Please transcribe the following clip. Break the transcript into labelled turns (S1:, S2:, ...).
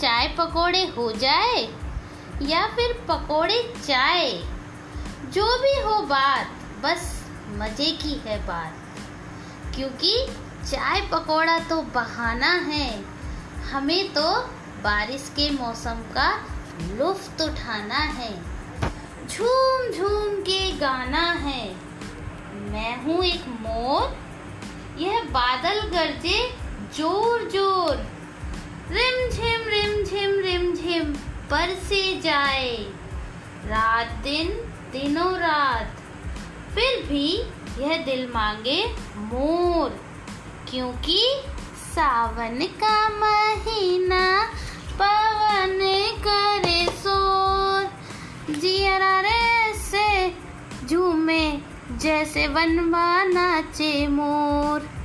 S1: चाय पकोड़े हो जाए या फिर पकोड़े चाय, जो भी हो बात, बस मज़े की है बात। क्योंकि चाय पकोड़ा तो बहाना है। हमें तो बारिश के मौसम का लुफ्त उठाना है। झूम झूम के गाना है। मैं हूँ एक मोर, यह बादल गरजे ज़ोर पर से जाए। रात दिन, दिनों रात। फिर भी यह दिल मांगे मोर, क्योंकि सावन का महीना पवन करे शोर। जियरा रे से झूमे, जैसे वनवा नाचे मोर।